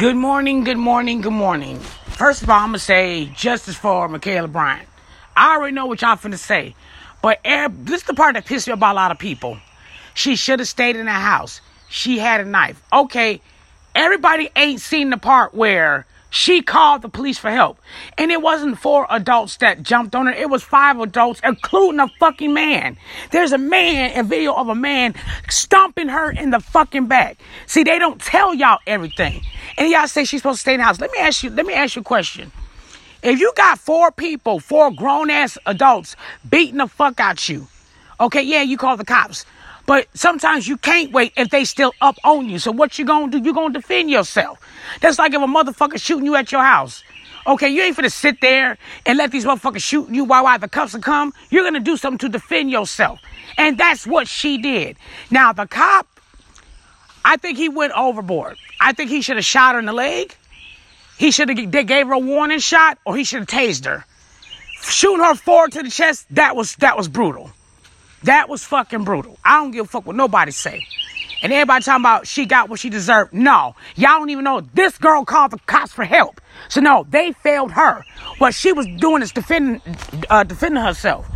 Good morning, good morning, good morning. First of all, I'm gonna say justice for Ma'Khia Bryant. I already know what y'all finna say, but this is the part that pissed me about a lot of people. She should have stayed in the house. She had a knife. Okay, everybody ain't seen the part where she called the police for help. And it wasn't four adults that jumped on her. It was five adults, including a fucking man. There's a man, a video of a man stomping her in the fucking back. See, they don't tell y'all everything. And y'all say she's supposed to stay in the house. Let me ask you, let me ask you a question. If you got four people, four grown ass adults beating the fuck out you, okay, yeah, you call the cops. But sometimes you can't wait if they still up on you. So what you gonna do? You gonna defend yourself. That's like if a motherfucker shooting you at your house. Okay, you ain't finna sit there and let these motherfuckers shoot you while, while the cops will come. You're gonna do something to defend yourself. And that's what she did. Now the cop, I think he went overboard. I think he should have shot her in the leg. He should have they gave her a warning shot, or he should have tased her. Shooting her forward to the chest, that was that was brutal. That was fucking brutal. I don't give a fuck what nobody say. And everybody talking about she got what she deserved. No, y'all don't even know this girl called the cops for help. So no, they failed her. What she was doing is defending, uh, defending herself.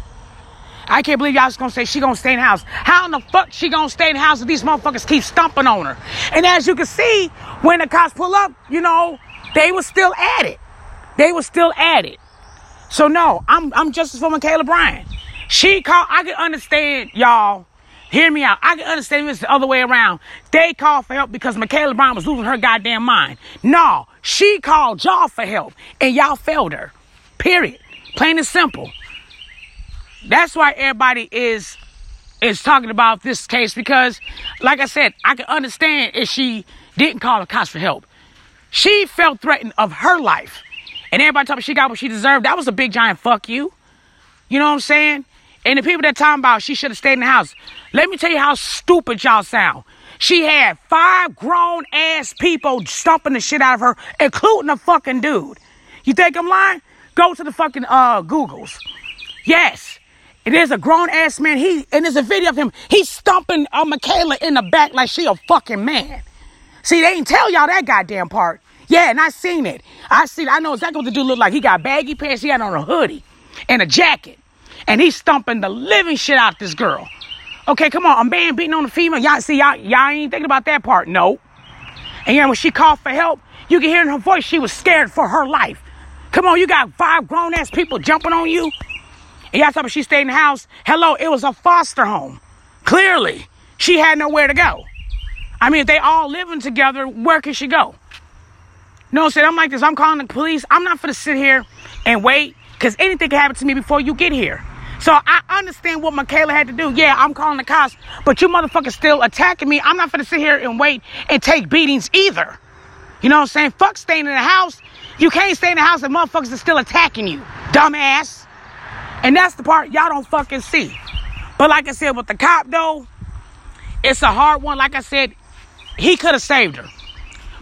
I can't believe y'all just gonna say she gonna stay in house. How in the fuck she gonna stay in house if these motherfuckers keep stomping on her? And as you can see, when the cops pull up, you know, they were still at it. They were still at it. So no, I'm I'm justice for Ma'Khia Bryant. She called, I can understand, y'all. Hear me out. I can understand it's the other way around. They called for help because Michaela Brown was losing her goddamn mind. No, she called y'all for help and y'all failed her. Period. Plain and simple. That's why everybody is is talking about this case because, like I said, I can understand if she didn't call the cops for help. She felt threatened of her life. And everybody told me she got what she deserved. That was a big giant fuck you. You know what I'm saying? And the people that talking about she should have stayed in the house. Let me tell you how stupid y'all sound. She had five grown ass people stomping the shit out of her, including a fucking dude. You think I'm lying? Go to the fucking uh Googles. Yes. It is a grown ass man. He and there's a video of him. He's stomping uh, Michaela in the back like she a fucking man. See, they ain't tell y'all that goddamn part. Yeah, and I seen it. I seen. I know exactly what the dude looked like. He got baggy pants. He had on a hoodie and a jacket and he's stomping the living shit out of this girl. Okay, come on, a man beating on a female. Y'all see, y'all, y'all ain't thinking about that part. No. And yeah, when she called for help, you can hear in her voice she was scared for her life. Come on, you got five grown ass people jumping on you. And y'all talking she stayed in the house. Hello, it was a foster home. Clearly, she had nowhere to go. I mean, if they all living together, where can she go? No, said I'm like this. I'm calling the police. I'm not gonna sit here and wait because anything can happen to me before you get here. So I understand what Michaela had to do. Yeah, I'm calling the cops, but you motherfuckers still attacking me. I'm not gonna sit here and wait and take beatings either. You know what I'm saying? Fuck staying in the house. You can't stay in the house and motherfuckers are still attacking you, dumbass. And that's the part y'all don't fucking see. But like I said, with the cop though, it's a hard one. Like I said, he could have saved her.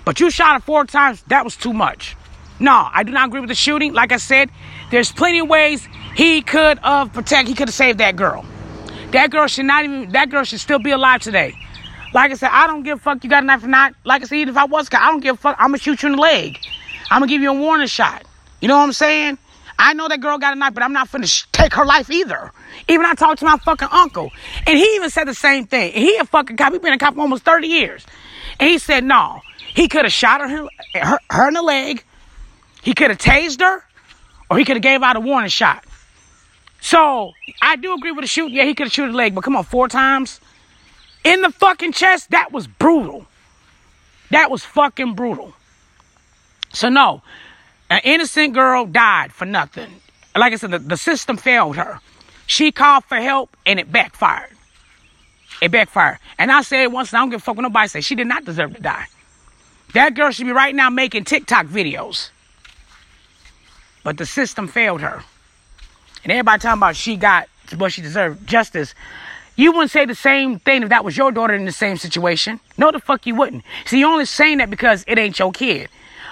But you shot her four times, that was too much. No, I do not agree with the shooting. Like I said, there's plenty of ways he could have protect. He could have saved that girl. That girl should not even. That girl should still be alive today. Like I said, I don't give a fuck. You got a knife or not? Like I said, even if I was, I don't give a fuck. I'm gonna shoot you in the leg. I'm gonna give you a warning shot. You know what I'm saying? I know that girl got a knife, but I'm not finna sh- take her life either. Even I talked to my fucking uncle, and he even said the same thing. He a fucking cop. He been a cop for almost 30 years, and he said no. He could have shot her, her, her in the leg. He could have tased her or he could have gave out a warning shot. So I do agree with the shoot. Yeah, he could have shot the leg, but come on, four times in the fucking chest. That was brutal. That was fucking brutal. So no, an innocent girl died for nothing. Like I said, the, the system failed her. She called for help and it backfired. It backfired. And I said once, and I don't give a fuck what nobody say. She did not deserve to die. That girl should be right now making TikTok videos. But the system failed her. And everybody talking about she got what she deserved, justice. You wouldn't say the same thing if that was your daughter in the same situation. No, the fuck you wouldn't. See, you're only saying that because it ain't your kid.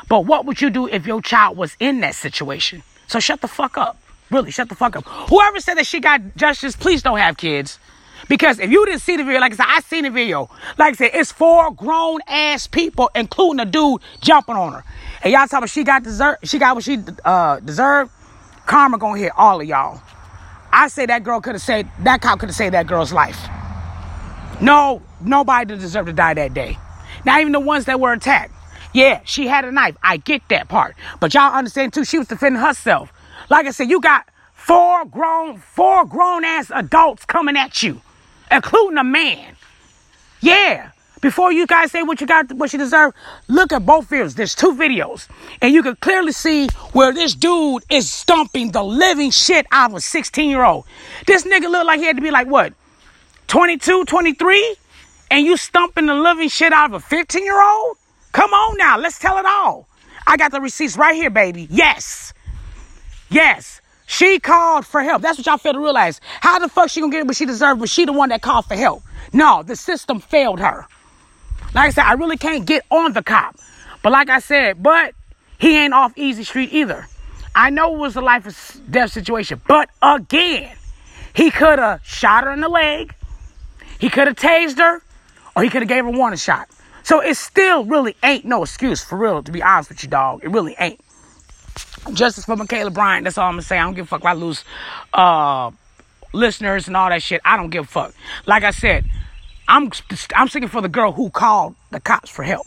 But what would you do if your child was in that situation? So shut the fuck up. Really, shut the fuck up. Whoever said that she got justice, please don't have kids. Because if you didn't see the video, like I said, I seen the video. Like I said, it's four grown ass people, including a dude jumping on her. And y'all talking about she got deserve, she got what she uh, deserved. Karma gonna hit all of y'all. I say that girl could have said that cop could have saved that girl's life. No, nobody deserved to die that day. Not even the ones that were attacked. Yeah, she had a knife. I get that part. But y'all understand too, she was defending herself. Like I said, you got four grown, four grown ass adults coming at you, including a man. Yeah. Before you guys say what you got, what you deserve, look at both videos. There's two videos, and you can clearly see where this dude is stomping the living shit out of a 16 year old. This nigga looked like he had to be like what, 22, 23, and you stumping the living shit out of a 15 year old. Come on now, let's tell it all. I got the receipts right here, baby. Yes, yes. She called for help. That's what y'all fail to realize. How the fuck she gonna get what she deserved, but she the one that called for help? No, the system failed her. Like I said, I really can't get on the cop. But like I said, but he ain't off easy street either. I know it was a life or death situation, but again, he could have shot her in the leg, he could have tased her, or he could have gave her warning shot. So it still really ain't no excuse for real, to be honest with you, dog. It really ain't. Justice for Ma'Khia Bryant. That's all I'm gonna say. I don't give a fuck if I lose uh, listeners and all that shit. I don't give a fuck. Like I said, I'm I'm singing for the girl who called the cops for help.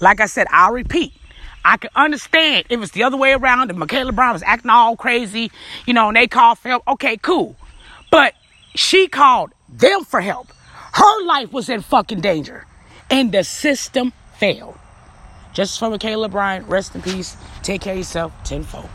Like I said, I'll repeat. I can understand if it's the other way around and Ma'Khia Bryant was acting all crazy, you know, and they called for help. Okay, cool. But she called them for help. Her life was in fucking danger. And the system failed. Justice for Ma'Khia Bryant, rest in peace. Take care of yourself tenfold.